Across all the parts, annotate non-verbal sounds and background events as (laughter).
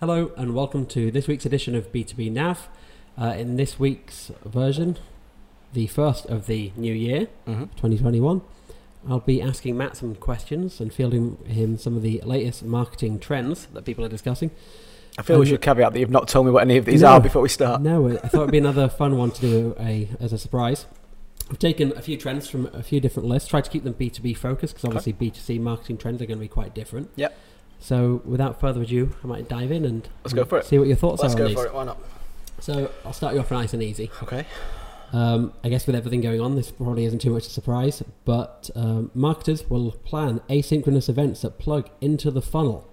Hello and welcome to this week's edition of B2B Nav. Uh, in this week's version, the first of the new year, Mm-hmm. 2021, I'll be asking Matt some questions and fielding him some of the latest marketing trends that people are discussing. I feel we Um, should caveat that you've not told me what any of these No. are before we start. No, I thought it'd be another (laughs) fun one to do a as a surprise. I've taken a few trends from a few different lists, tried to keep them B2B focused because obviously B2C marketing trends are going to be quite different. Yep. So without further ado, I might dive in and Let's go for it. See what your thoughts are. Let's are on go these. for it. Why not? So I'll start you off nice and easy. Okay. Um, I guess with everything going on, this probably isn't too much of a surprise, but um, marketers will plan asynchronous events that plug into the funnel.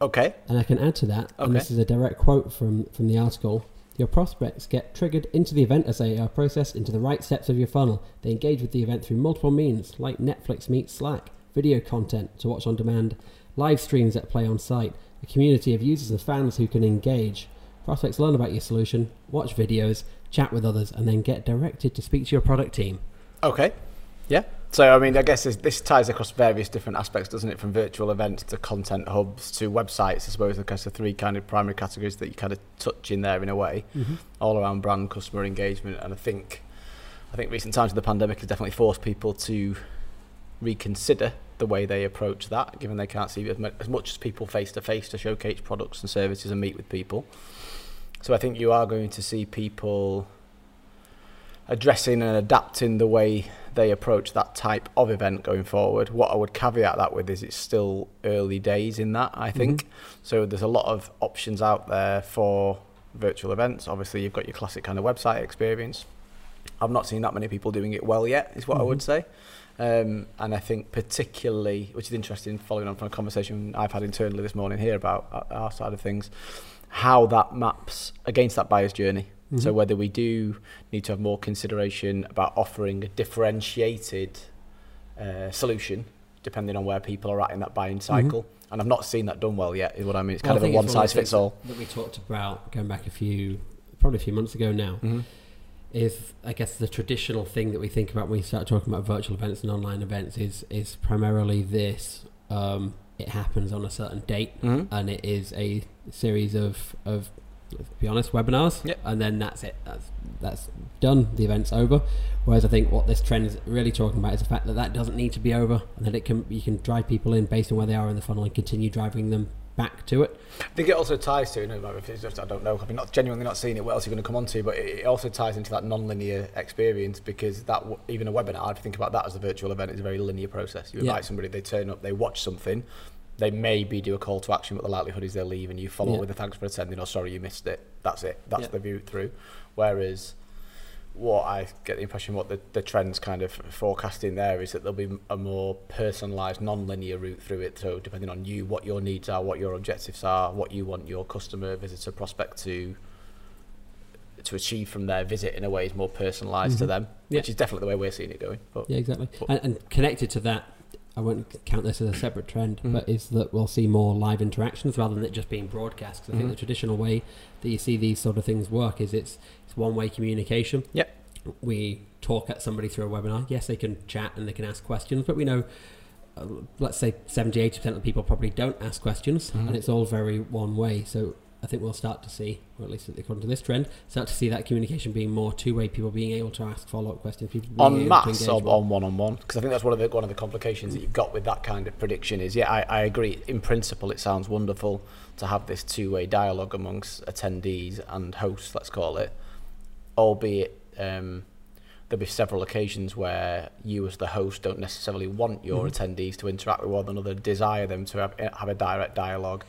Okay. And I can add to that, okay. and this is a direct quote from, from the article. Your prospects get triggered into the event as they are processed into the right steps of your funnel. They engage with the event through multiple means, like Netflix meets Slack, video content to watch on demand, live streams that play on site, a community of users and fans who can engage. Prospects learn about your solution, watch videos, chat with others, and then get directed to speak to your product team. Okay. Yeah. So, I mean, I guess this, this ties across various different aspects, doesn't it? From virtual events to content hubs to websites, I suppose, I guess the three kind of primary categories that you kind of touch in there in a way, mm-hmm. all around brand, customer engagement. And I think, I think recent times of the pandemic has definitely forced people to reconsider the way they approach that, given they can't see as, much as people face to face to showcase products and services and meet with people. So I think you are going to see people addressing and adapting the way they approach that type of event going forward. What I would caveat that with is it's still early days in that, I think. Mm-hmm. So there's a lot of options out there for virtual events. Obviously, you've got your classic kind of website experience. I've not seen that many people doing it well yet, is what I would mm-hmm. say. Um, and I think particularly, which is interesting, following on from a conversation I've had internally this morning here about our- side of things, how that maps against that buyer's journey. So Mhm. whether we do need to have more consideration about offering a differentiated uh, solution, depending on where people are at in that buying cycle. And I've not seen that done well yet. Is what I mean. It's kind I of a one size fits all. That, that we talked about going back a few, probably a few months ago now. Mm-hmm. Is I guess the traditional thing that we think about when we start talking about virtual events and online events is is primarily this. Um, it happens on a certain date, Mm-hmm. and it is a series of of let's be honest webinars, Yep. and then that's it. That's that's done. The event's over. Whereas I think what this trend is really talking about is the fact that that doesn't need to be over, and that it can you can drive people in based on where they are in the funnel and continue driving them back to it. I think it also ties to, you know, it's just, I don't know, I've not genuinely not seen it, what else are you going to come on to, but it also ties into that non-linear experience because that, even a webinar, if you think about that as a virtual event, is a very linear process. You Yeah. invite somebody, they turn up, they watch something, they maybe do a call to action, but the likelihood is they'll leave and you follow Yeah. with a thanks for attending or sorry you missed it. That's it. That's Yeah. the view through. Whereas what I get the impression what the, the trends kind of forecasting there is that there'll be a more personalised, non-linear route through it. So depending on you, what your needs are, what your objectives are, what you want your customer, visitor, prospect to to achieve from their visit in a way is more personalised to Mhm. them, Yeah. which is definitely the way we're seeing it going. But Yeah, exactly. But- And, and connected to that, I won't count this as a separate trend, Mhm. but is that we'll see more live interactions rather than it just being broadcast. Because I think Mhm. the traditional way that you see these sort of things work is it's it's one way communication. Yep. We talk at somebody through a webinar. Yes, they can chat and they can ask questions, but we know. Uh, let's say 70 80% of people probably don't ask questions Mhm. and it's all very one way so i think we'll start to see or at least according to this trend start to see that communication being more two-way people being able to ask follow-up questions people being on mass or on one-on-one because I think that's one of the one of the complications that you've got with that kind of prediction is yeah I, I agree in principle it sounds wonderful to have this two-way dialogue amongst attendees and hosts let's call it albeit um, there'll be several occasions where you as the host don't necessarily want your Mhm. attendees to interact with one another desire them to have, have a direct dialogue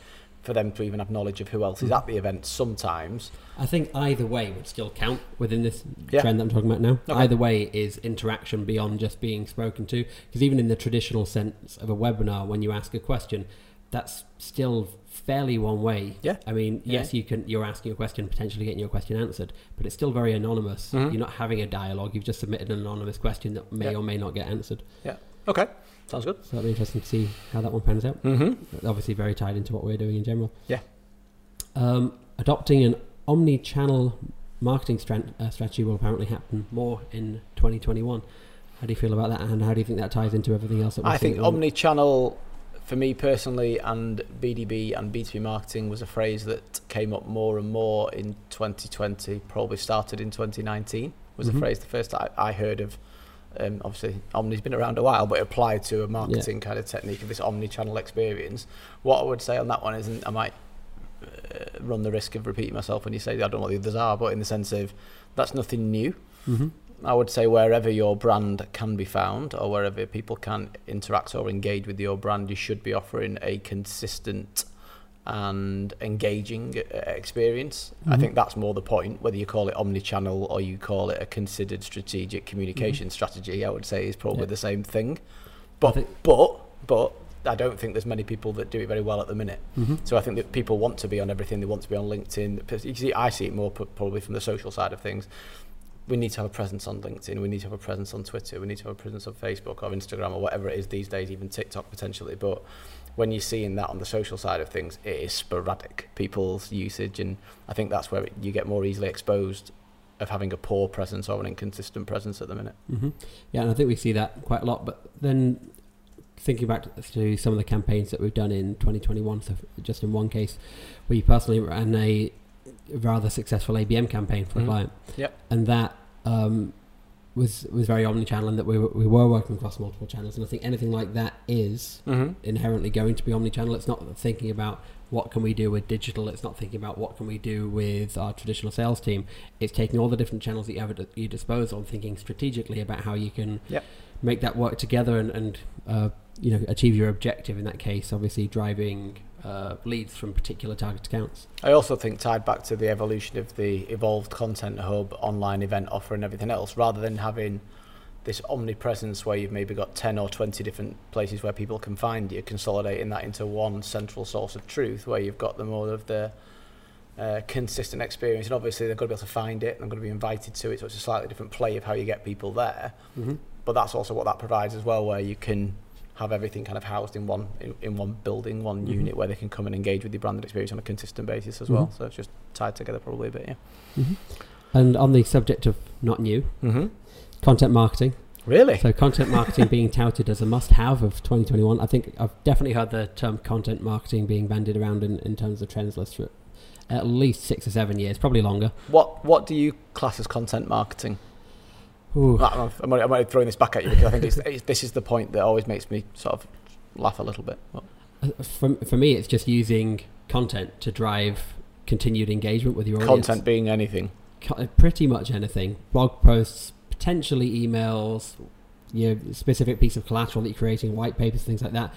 for them to even have knowledge of who else is at the event sometimes I think either way would still count within this Yeah. trend that I'm talking about now. Okay. Either way is interaction beyond just being spoken to. Because even in the traditional sense of a webinar, when you ask a question, that's still fairly one way. Yeah. I mean, Yeah. yes, you can. You're asking a question, potentially getting your question answered, but it's still very anonymous. Mhm. You're not having a dialogue. You've just submitted an anonymous question that may Yeah. or may not get answered. Yeah. Okay sounds good So it'll be interesting to see how that one pans out. mm-hmm. Obviously, very tied into what we're doing in general. Yeah. Um, adopting an omni-channel marketing strat- uh, strategy will apparently happen more in 2021. How do you feel about that, and how do you think that ties into everything else that we're I think at the moment? omni-channel for me personally, and BDB and B2B marketing was a phrase that came up more and more in 2020, probably started in 2019, was Mhm. a phrase the first I, I heard of. Um, obviously, Omni's been around a while, but applied to a marketing kind of technique of this omni-channel experience. What I would say on that one is, I might uh, run the risk of repeating myself when you say I don't know what the others are, but in the sense of that's nothing new. Mm-hmm. I would say wherever your brand can be found or wherever people can interact or engage with your brand, you should be offering a consistent and engaging uh, experience. I Mhm. think that's more the point. Whether you call it omni-channel or you call it a considered strategic communication strategy, I would say is probably Yeah. the same thing. But think- but but I don't think there's many people that do it very well at the minute. Mm-hmm. So I think that people want to be on everything. They want to be on LinkedIn. You see, I see it more probably from the social side of things. We need to have a presence on LinkedIn. We need to have a presence on Twitter. We need to have a presence on Facebook or Instagram or whatever it is these days, even TikTok potentially. But when you're seeing that on the social side of things, it is sporadic people's usage, and I think that's where it, you get more easily exposed of having a poor presence or an inconsistent presence at the minute. hmm Yeah, and I think we see that quite a lot. But then thinking back to some of the campaigns that we've done in 2021, so just in one case, we personally ran a rather successful ABM campaign for a client. Yep. And that um, was was very omni-channel, and that we were, we were working across multiple channels. And I think anything like that is Mm-hmm. inherently going to be omni-channel. It's not thinking about what can we do with digital. It's not thinking about what can we do with our traditional sales team. It's taking all the different channels that you have at your disposal and thinking strategically about how you can Yep. make that work together and, and uh, you know achieve your objective. In that case, obviously driving uh, leads from particular target accounts. I also think tied back to the evolution of the evolved content hub, online event offer, and everything else, rather than having this omnipresence where you've maybe got 10 or 20 different places where people can find you, consolidating that into one central source of truth where you've got them all of the uh, consistent experience. And obviously, they've got to be able to find it and they're going to be invited to it. So it's a slightly different play of how you get people there. Mm-hmm. But that's also what that provides as well, where you can have everything kind of housed in one in, in one building, one Mhm. unit where they can come and engage with the branded experience on a consistent basis as well. Mhm. So it's just tied together probably a bit, yeah. Mm-hmm. And on the subject of not new Mm-hmm. content marketing, Really? So content marketing being (laughs) touted as a must-have of 2021. I think I've definitely heard the term content marketing being bandied around in, in terms of trends lists for at least six or seven years, probably longer. What What do you class as content marketing? Ooh. I'm, I'm, only- throwing this back at you because I think it's, it's, this is the point that always makes me sort of laugh a little bit. Uh, For, for me, it's just using content to drive continued engagement with your audience. Content being anything. Co- pretty much anything. Blog posts, potentially emails, your specific piece of collateral that you're creating, white papers, things like that.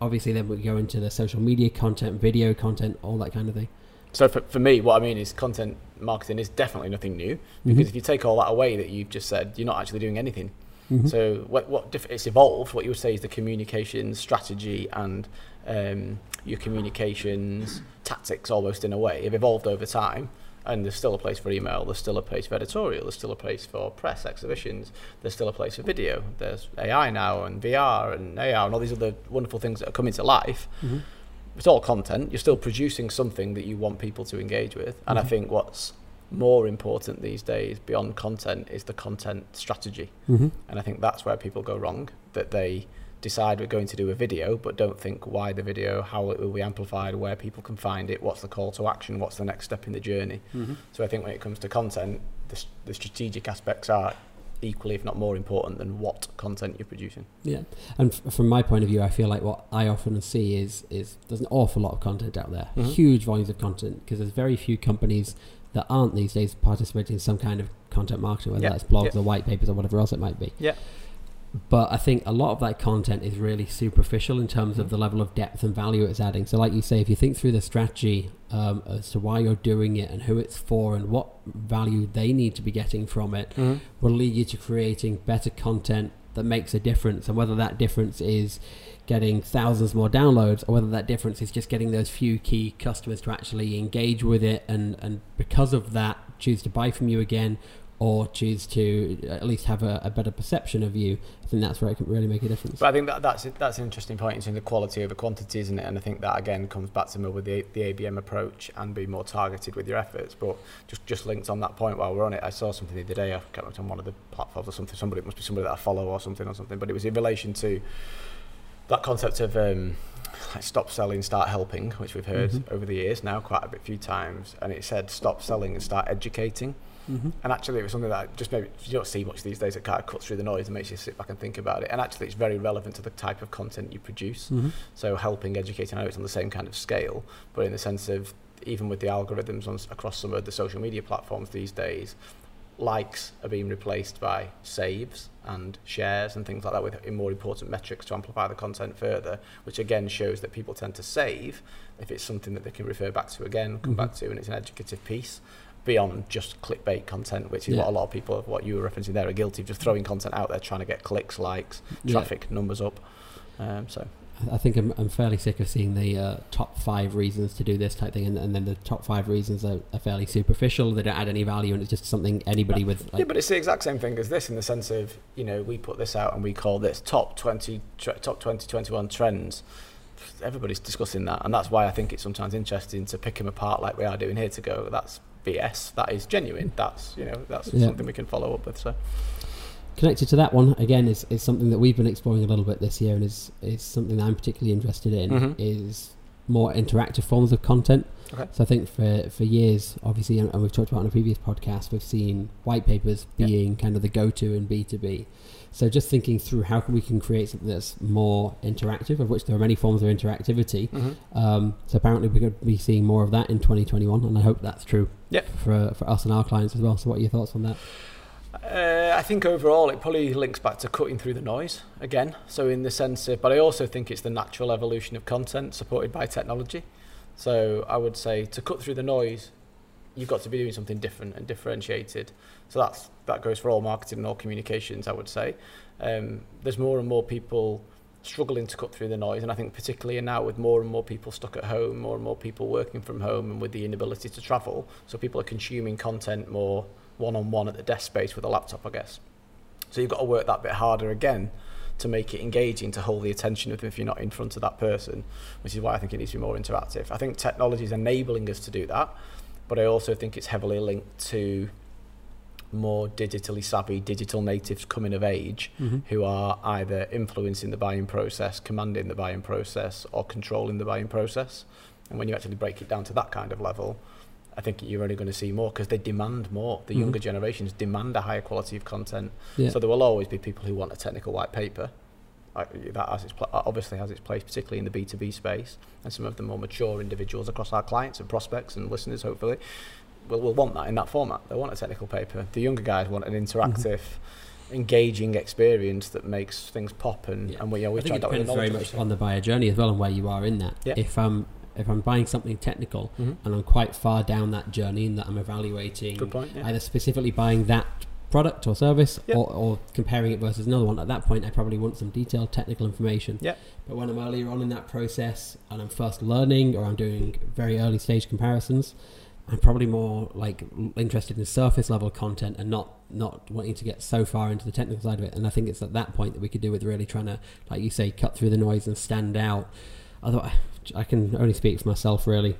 Obviously, then we go into the social media content, video content, all that kind of thing. So for, for me, what I mean is content marketing is definitely nothing new because if you take all that away that you've just said, you're not actually doing anything. Mhm. So what, what diff- it's evolved. What you would say is the communication strategy and um, your communications tactics, almost in a way, have evolved over time. And there's still a place for email. There's still a place for editorial. There's still a place for press exhibitions. There's still a place for video. There's AI now and VR and AR and all these other wonderful things that are coming to life. Mhm. It's all content. You're still producing something that you want people to engage with. And I Mhm. think what's more important these days beyond content is the content strategy. Mhm. And I think that's where people go wrong, that they decide we're going to do a video, but don't think why the video, how it will be amplified, where people can find it, what's the call to action, what's the next step in the journey. Mhm. So I think when it comes to content, the, the strategic aspects are equally, if not more important than what content you're producing. Yeah, and f- from my point of view, I feel like what I often see is is there's an awful lot of content out there, Mhm. huge volumes of content, because there's very few companies that aren't these days participating in some kind of content marketing, whether Yeah, that's blogs yeah. or white papers or whatever else it might be. Yeah. But I think a lot of that content is really superficial in terms of the level of depth and value it's adding. So, like you say, if you think through the strategy um, as to why you're doing it and who it's for and what value they need to be getting from it, will lead you to creating better content that makes a difference. And whether that difference is getting thousands more downloads or whether that difference is just getting those few key customers to actually engage with it and and because of that choose to buy from you again or choose to at least have a, a better perception of you i think that's where it can really make a difference But I think that that's that's an interesting point in terms of quality over quantity, isn't it? And I think that again comes back to more with the, the ABM approach and be more targeted with your efforts. But just just linked on that point while we're on it, I saw something the other day. I can't remember on one of the platforms or something. Somebody it must be somebody that I follow or something or something. But it was in relation to that concept of um, like stop selling, start helping, which we've heard Mhm. over the years now quite a bit, few times, and it said stop selling and start educating. Mm-hmm. And actually, it was something that just maybe you don't see much these days. It kind of cuts through the noise and makes you sit back and think about it. And actually, it's very relevant to the type of content you produce. Mm-hmm. So helping, educating, I know it's on the same kind of scale, but in the sense of even with the algorithms on, across some of the social media platforms these days, likes are being replaced by saves and shares and things like that with more important metrics to amplify the content further, which again shows that people tend to save if it's something that they can refer back to again, come Mhm. back to, and it's an educative piece beyond just clickbait content, which is Yeah. what a lot of people, what you were referencing there, are guilty of just throwing content out there trying to get clicks, likes, Yeah. traffic numbers up. Um, so I think I'm, I'm fairly sick of seeing the uh, top five reasons to do this type thing, and, and then the top five reasons are, are fairly superficial. They don't add any value, and it's just something anybody with yeah, but it's the exact same thing as this in the sense of you know we put this out and we call this top twenty tre- top 2021 trends. Everybody's discussing that, and that's why I think it's sometimes interesting to pick them apart like we are doing here. To go, that's BS. That is genuine. That's you know that's Yeah. something we can follow up with. So connected to that one again is, is something that we've been exploring a little bit this year, and is is something that I'm particularly interested in. Mhm. Is more interactive forms of content. Okay. So I think for for years, obviously, and, and we've talked about on a previous podcast, we've seen white papers being kind of the go-to in B two B. So just thinking through how can we can create something that's more interactive, of which there are many forms of interactivity. Um, so apparently we're going to be seeing more of that in 2021, and I hope that's true Yep. for for us and our clients as well. So what are your thoughts on that? Uh, I think overall it probably links back to cutting through the noise again. So in the sense of, but I also think it's the natural evolution of content supported by technology. So I would say to cut through the noise, you've got to be doing something different and differentiated. So that's that goes for all marketing and all communications. I would say um, there's more and more people struggling to cut through the noise, and I think particularly now with more and more people stuck at home, more and more people working from home, and with the inability to travel, so people are consuming content more one-on-one at the desk space with a laptop, I guess. So you've got to work that bit harder again to make it engaging, to hold the attention of them if you're not in front of that person, which is why I think it needs to be more interactive. I think technology is enabling us to do that, but I also think it's heavily linked to more digitally savvy digital natives coming of age Mm-hmm. who are either influencing the buying process, commanding the buying process, or controlling the buying process. And when you actually break it down to that kind of level, I think you're only going to see more because they demand more. The Mhm. younger generations demand a higher quality of content. Yeah. So there will always be people who want a technical white paper. I- That has its pla- obviously has its place, particularly in the B2B space, and some of the more mature individuals across our clients and prospects and listeners, hopefully, will, will want that in that format. They want a technical paper. The younger guys want an interactive, engaging experience that makes things pop, and, Yeah. and we always I try think it depends very much on the buyer journey as well and where you are in that. Yeah. If I'm if I'm buying something technical Mhm. and I'm quite far down that journey and that I'm evaluating point. Yeah. either specifically buying that product or service Yeah. or, or comparing it versus another one, at that point I probably want some detailed technical information. Yeah. But when I'm earlier on in that process and I'm first learning or I'm doing very early stage comparisons, I'm probably more like interested in surface level content and not not wanting to get so far into the technical side of it. And I think it's at that point that we could do with really trying to, like you say, cut through the noise and stand out. Although I, I can only speak for myself really,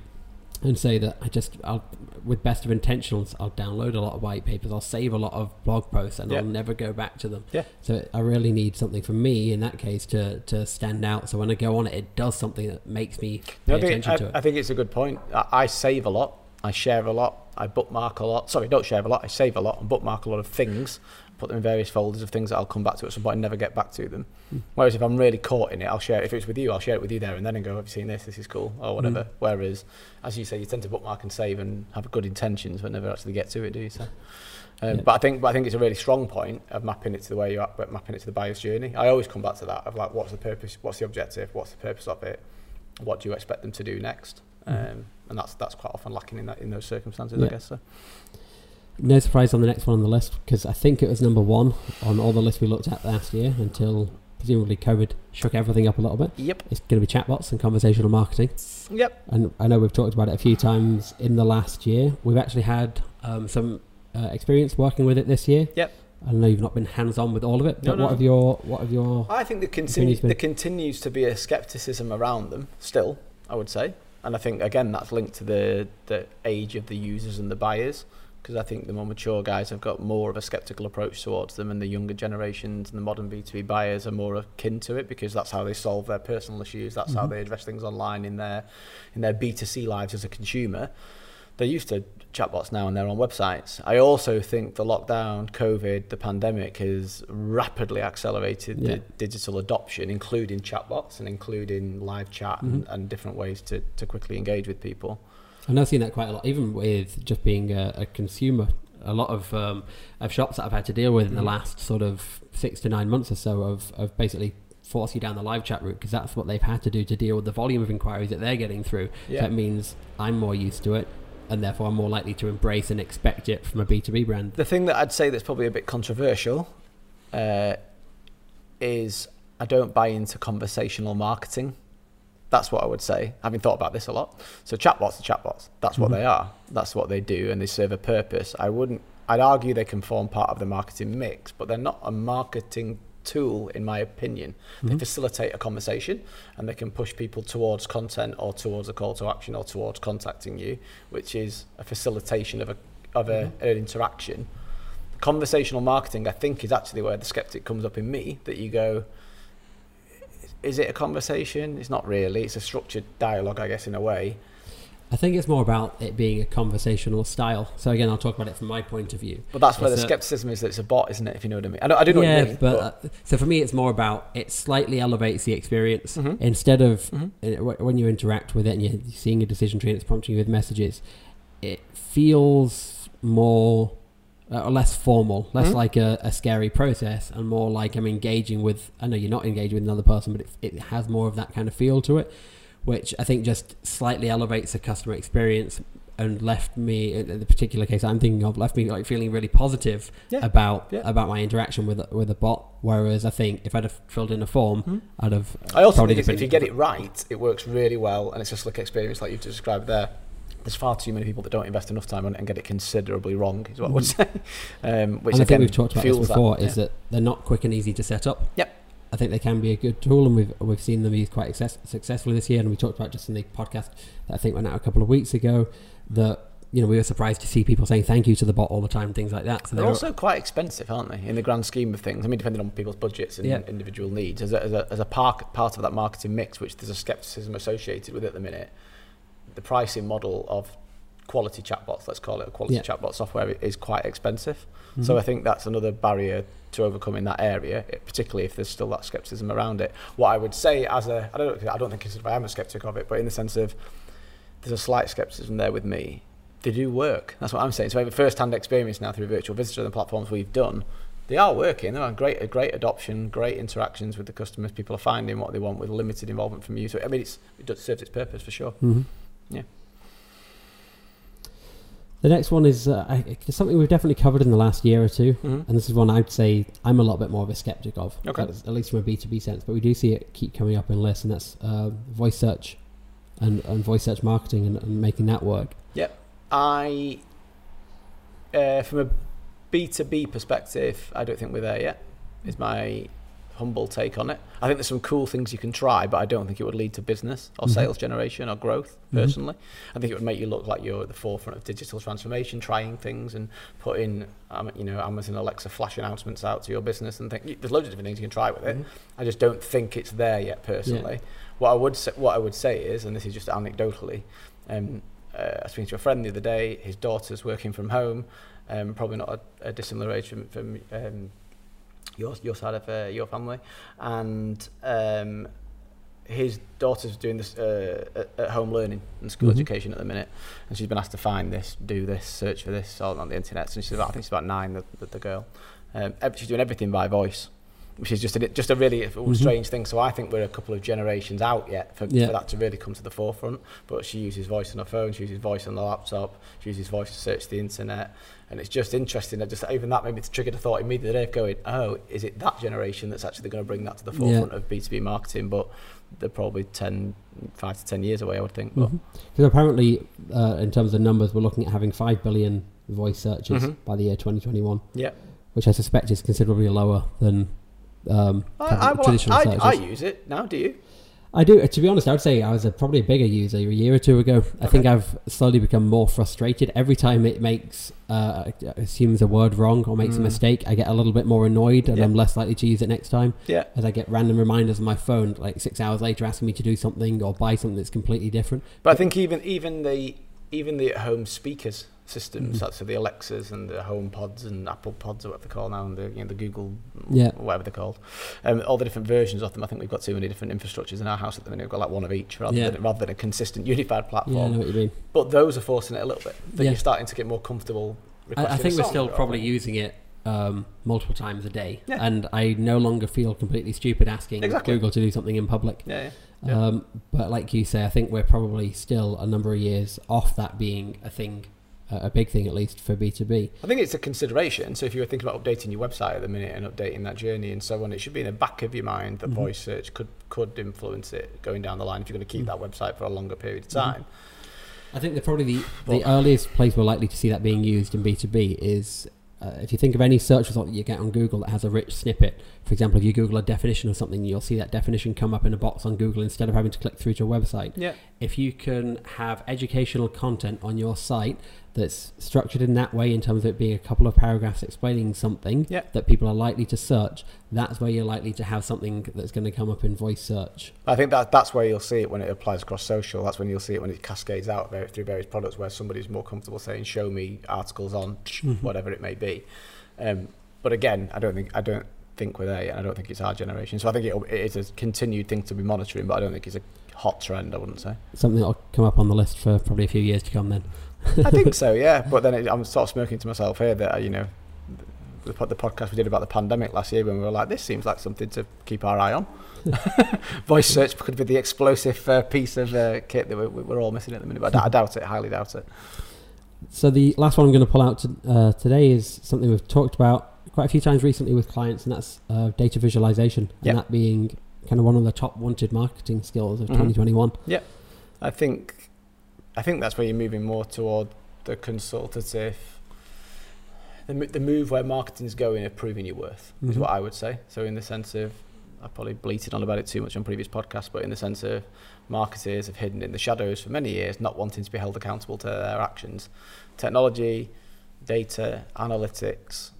and say that I just, I'll, with best of intentions, I'll download a lot of white papers, I'll save a lot of blog posts, and Yeah. I'll never go back to them. Yeah. So I really need something for me in that case to to stand out. So when I go on it, it does something that makes me pay No, I, think, attention I, to it. I think it's a good point. I, I save a lot. I share a lot. I bookmark a lot. Sorry, don't share a lot. I save a lot and bookmark a lot of things. Put them in various folders of things that I'll come back to at some point and never get back to them. Hmm. Whereas if I'm really caught in it, I'll share. it. If it's with you, I'll share it with you there and then and go, "Have you seen this? This is cool," or whatever. Mm. Whereas, as you say, you tend to bookmark and save and have good intentions, but never actually get to it, do you? So. Um, Yeah. But I think, but I think it's a really strong point of mapping it to the way you're at, but mapping it to the buyer's journey. I always come back to that of like, what's the purpose? What's the objective? What's the purpose of it? What do you expect them to do next? Mhm. Um, and that's that's quite often lacking in that in those circumstances, Yeah. I guess. So. No surprise on the next one on the list because I think it was number one on all the lists we looked at last year until presumably COVID shook everything up a little bit. Yep. It's going to be chatbots and conversational marketing. Yep. And I know we've talked about it a few times in the last year. We've actually had um, some uh, experience working with it this year. Yep. I know you've not been hands on with all of it, but no, what no. have your what have your I think there, Continues continue, there continues to be a scepticism around them still, I would say. And I think, again, that's linked to the, the age of the users and the buyers. because I think the more mature guys have got more of a skeptical approach towards them, and the younger generations and the modern B2B buyers are more akin to it because that's how they solve their personal issues. That's mm-hmm. how they address things online in their in their B2C lives as a consumer. They're used to chatbots now and they're on websites. I also think the lockdown, COVID, the pandemic has rapidly accelerated yeah. the digital adoption, including chatbots and including live chat mm-hmm. and, and different ways to, to quickly engage with people. And I've seen that quite a lot, even with just being a, a consumer. A lot of um, of shops that I've had to deal with in the mm. last sort of six to nine months or so of, of basically force you down the live chat route because that's what they've had to do to deal with the volume of inquiries that they're getting through. Yeah. So that means I'm more used to it and therefore I'm more likely to embrace and expect it from a B2B brand. The thing that I'd say that's probably a bit controversial uh, is I don't buy into conversational marketing. That's what I would say, having thought about this a lot. So chatbots are chatbots. That's what mm-hmm. they are. That's what they do, and they serve a purpose. I wouldn't. I'd argue they can form part of the marketing mix, but they're not a marketing tool, in my opinion. Mm-hmm. They facilitate a conversation and they can push people towards content or towards a call to action or towards contacting you, which is a facilitation of a of a, mm-hmm. an interaction. Conversational marketing, I think, is actually where the skeptic comes up in me. That you go, is it a conversation? It's not really. It's a structured dialogue, I guess, in a way. I think it's more about it being a conversational style. So again, I'll talk about it from my point of view. But that's where the skepticism is that it's a bot, isn't it? If you know what I mean. I, don't, I do know yeah, what you mean. But, but. Uh, so for me, it's more about it slightly elevates the experience mm-hmm. instead of mm-hmm. uh, when you interact with it and you're seeing a decision tree and it's prompting you with messages. It feels more uh, less formal, less mm-hmm. like a, a, scary process, and more like I'm engaging with. I know you're not engaging with another person, but it, it has more of that kind of feel to it which I think just slightly elevates the customer experience and left me in the particular case I'm thinking of left me like feeling really positive yeah. about yeah. about my interaction with with a bot. Whereas I think if I'd have filled in a form, mm-hmm. I'd have. I also think if you get it right, it works really well, and it's a slick experience like you've described there. There's far too many people that don't invest enough time on it and get it considerably wrong, is what I would mm-hmm. (laughs) say. Um, which and I think we've talked about this before. That, is yeah. that they're not quick and easy to set up. Yep I think they can be a good tool, and we've we've seen them used quite success, successfully this year. And we talked about just in the podcast that I think went out a couple of weeks ago that you know we were surprised to see people saying thank you to the bot all the time, things like that. So they're, they're also quite expensive, aren't they? In the grand scheme of things, I mean, depending on people's budgets and yeah. individual needs, as a, as a, as a part part of that marketing mix, which there's a skepticism associated with at the minute. The pricing model of quality chatbots, let's call it a quality yeah. chatbot software, is quite expensive. Mm-hmm. So I think that's another barrier to overcome in that area, particularly if there's still that skepticism around it. What I would say, as a, I don't, I don't think I am a skeptic of it, but in the sense of there's a slight skepticism there with me. They do work. That's what I'm saying. So I have a first-hand experience now through virtual visitor and the platforms we've done. They are working. They're great, a great adoption, great interactions with the customers. People are finding what they want with limited involvement from you. So I mean, it's, it serves its purpose for sure. Mm-hmm. Yeah. The next one is uh, something we've definitely covered in the last year or 2 mm-hmm. and this is one I'd say I'm a lot bit more of a skeptic of, okay. at least from a B2B sense. But we do see it keep coming up in lists, and that's uh, voice search and, and voice search marketing and, and making that work. Yep. I, uh, from a B2B perspective, I don't think we're there yet, is my humble take on it. I think there's some cool things you can try, but I don't think it would lead to business or mm-hmm. sales generation or growth. Mm-hmm. Personally, mm-hmm. I think it would make you look like you're at the forefront of digital transformation, trying things and putting, um, you know, Amazon Alexa flash announcements out to your business and think there's loads of different things you can try with it. Mm-hmm. I just don't think it's there yet. Personally, yeah. what I would say, what I would say is, and this is just anecdotally, um, uh, I was speaking to a friend the other day. His daughter's working from home. Um, probably not a, a dissimilar age from, from um, your your side of uh, your family, and um, his daughter's doing this uh, at home learning and school mm-hmm. education at the minute, and she's been asked to find this, do this, search for this all on the internet. And she's about, I think she's about nine, the, the, the girl. Um, she's doing everything by voice which is just a, just a really mm-hmm. strange thing. So I think we're a couple of generations out yet for, yeah. for, that to really come to the forefront. But she uses voice on her phone, she uses voice on the laptop, she uses voice to search the internet, and it's just interesting. That just even that maybe triggered a thought immediately of going, oh, is it that generation that's actually going to bring that to the forefront yeah. of B two B marketing? But they're probably 10, 5 to ten years away, I would think. Because mm-hmm. apparently, uh, in terms of numbers, we're looking at having five billion voice searches mm-hmm. by the year twenty twenty one. Yeah. Which I suspect is considerably lower than um, I, I, traditional I, I, use it now. Do you? I do. To be honest, I would say I was a, probably a bigger user a year or two ago. I think I've slowly become more frustrated every time it makes uh, assumes a word wrong or makes a Mm. mistake. I get a little bit more annoyed, and Yeah. I'm less likely to use it next time. Yeah. As I get random reminders on my phone, like six hours later, asking me to do something or buy something that's completely different. But I think even even the even the at-home speakers systems, Mhm. that's so the Alexas and the Home Pods and Apple Pods or what they call now, and the you know the Google, Yeah. whatever they're called, um, all the different versions of them. I think we've got too many different infrastructures in our house at the minute. We've got like one of each rather Yeah. than rather than a consistent (laughs) unified Yeah, platform. know what you mean. But those are forcing it a little bit. That Yeah. you're starting to get more comfortable. I, I think we're still probably using it um, multiple times a day, Yeah. and I no longer feel completely stupid asking Exactly. Google to do something in public. Yeah, yeah. Yeah. Um, but like you say, I think we're probably still a number of years off that being a thing, a big thing at least for B two B. I think it's a consideration. So if you were thinking about updating your website at the minute and updating that journey and so on, it should be in the back of your mind that Mhm. voice search could could influence it going down the line if you're going to keep Mm. that website for a longer period of Mhm. time. I think that probably the, the But- earliest place we're likely to see that being used in B two B is. Uh, if you think of any search result that you get on Google that has a rich snippet, for example, if you Google a definition of something, you'll see that definition come up in a box on Google instead of having to click through to a website. Yeah. if you can have educational content on your site that's structured in that way in terms of it being a couple of paragraphs explaining something Yeah. that people are likely to search that's where you're likely to have something that's going to come up in voice search I think that that's where you'll see it when it applies across social. That's when you'll see it when it cascades out through various products where somebody's more comfortable saying, "Show me articles on Mhm. whatever it may be." Um, but again, I don't think I don't think we're there yet, and I don't think it's our generation. So I think it'll, it is a continued thing to be monitoring, but I don't think it's a hot trend. I wouldn't say. something that'll come up on the list for probably a few years to come then I think (laughs) so, yeah. But then it, I'm sort of smirking to myself here that uh, you know the, the podcast we did about the pandemic last year when we were like, this seems like something to keep our eye on. (laughs) Voice search could be the explosive uh, piece of uh, kit that we're, we're all missing at the minute. But I doubt it, highly doubt it. so the last one i'm going to pull out to, uh, today is something we've talked about quite a few times recently with clients and that's uh, data visualization and Yeah. that being kind of one of the top wanted marketing skills of Mhm. 2021 I think, I think that's where you're moving more toward the consultative. The, the move where marketing's going of proving your worth is Mhm. what I would say. So in the sense of, I probably bleated on about it too much on previous podcasts, but in the sense of marketers have hidden in the shadows for many years, not wanting to be held accountable to their actions. Technology, data, analytics,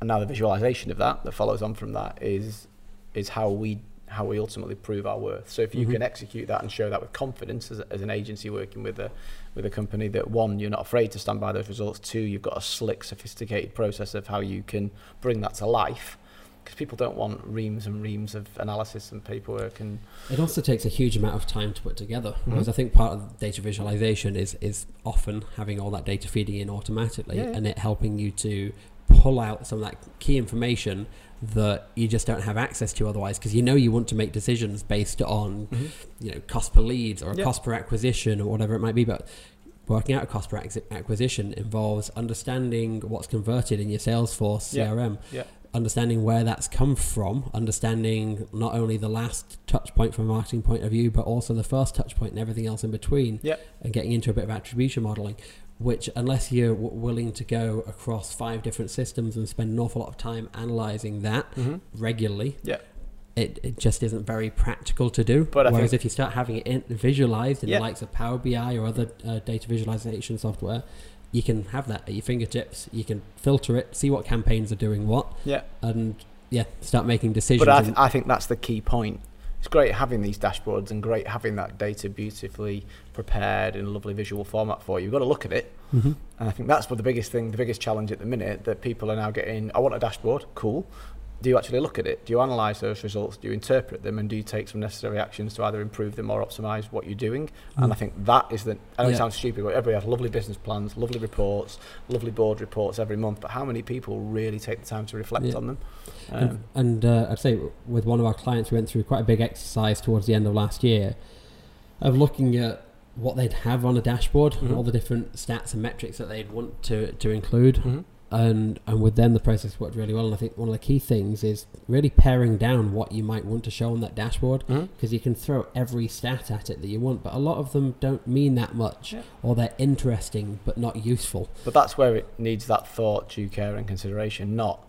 and now the visualization of that that follows on from that is is how we how we ultimately prove our worth. So if you Mhm. can execute that and show that with confidence as, as an agency working with a with a company that one you're not afraid to stand by those results, two you've got a slick sophisticated process of how you can bring that to life because people don't want reams and reams of analysis and paperwork and It also takes a huge amount of time to put together. Mhm. Whereas I think part of data visualization is is often having all that data feeding in automatically yeah. and it helping you to pull out some of that key information that you just don't have access to otherwise because you know you want to make decisions based on mm-hmm. you know cost per leads or a Yeah. cost per acquisition or whatever it might be but working out a cost per acqui- acquisition involves understanding what's converted in your salesforce crm Yeah. understanding where that's come from understanding not only the last touch point from a marketing point of view but also the first touch point and everything else in between and getting into a bit of attribution modeling which unless you're w- willing to go across five different systems and spend an awful lot of time analyzing that mm-hmm. regularly Yeah. it, it just isn't very practical to do. But I Whereas if you start having it in, visualized in Yeah. the likes of Power BI or other uh, data visualization software, you can have that at your fingertips. You can filter it, see what campaigns are doing what, yeah and yeah, start making decisions. But I, and- th- I think that's the key point. It's great having these dashboards and great having that data beautifully prepared in a lovely visual format for you. You've got to look at it. Mhm. And I think that's what the biggest thing, the biggest challenge at the minute that people are now getting. I want a dashboard. Cool. Do you actually look at it? Do you analyse those results? Do you interpret them? And do you take some necessary actions to either improve them or optimise what you're doing? And Mm. I think that is the. I know Yeah. it sounds stupid, but everybody has lovely business plans, lovely reports, lovely board reports every month. But how many people really take the time to reflect Yeah. on them? And, Um, and uh, I'd say with one of our clients, we went through quite a big exercise towards the end of last year of looking at what they'd have on a dashboard, Mhm. all the different stats and metrics that they'd want to, to include. mhm. And and with them the process worked really well and i think one of the key things is really paring down what you might want to show on that dashboard mm-hmm. because you can throw every stat at it that you want but a lot of them don't mean that much Yeah. or they're interesting but not useful But that's where it needs that thought, due care, and consideration. Not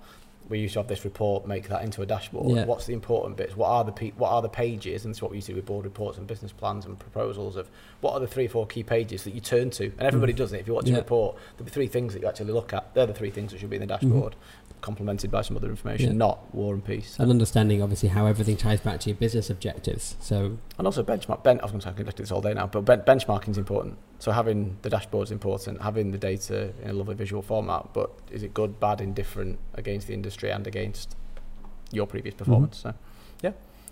we used to have this report, make that into a dashboard. Yeah. What's the important bits? What are the what are the pages? And that's what we used to do with board reports and business plans and proposals of what are the three four key pages that you turn to. And everybody mm. does it. If you watch yeah. a report, there'll be three things that you actually look at. They're the three things that should be in the mm-hmm. dashboard. Mm. Complemented by some other information, Yeah. not war and peace. And understanding obviously how everything ties back to your business objectives. So And also benchmark. Ben, I was going to say I could look at this all day now, but ben, benchmarking is important. So having the dashboard is important, having the data in a lovely visual format. But is it good, bad, indifferent against the industry and against your previous mm-hmm. performance? So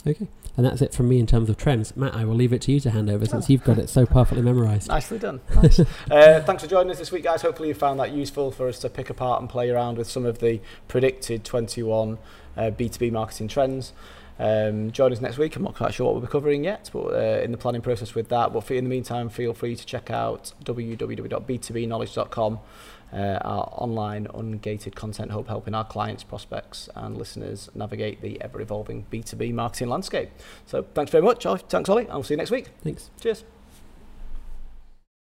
okay, and that's it from me in terms of trends. Matt, I will leave it to you to hand over since you've got it so perfectly memorised. nicely done. (laughs) Nice. uh, thanks for joining us this week, guys. Hopefully you found that useful for us to pick apart and play around with some of the predicted 21 uh, B2B marketing trends. Um, join us next week. I'm not quite sure what we'll be covering yet, but uh, in the planning process with that. But for, in the meantime, feel free to check out www.b2bknowledge.com, uh, our online ungated content hub helping our clients, prospects, and listeners navigate the ever evolving B2B marketing landscape. So thanks very much. Thanks, Ollie. I'll see you next week. Thanks. Cheers.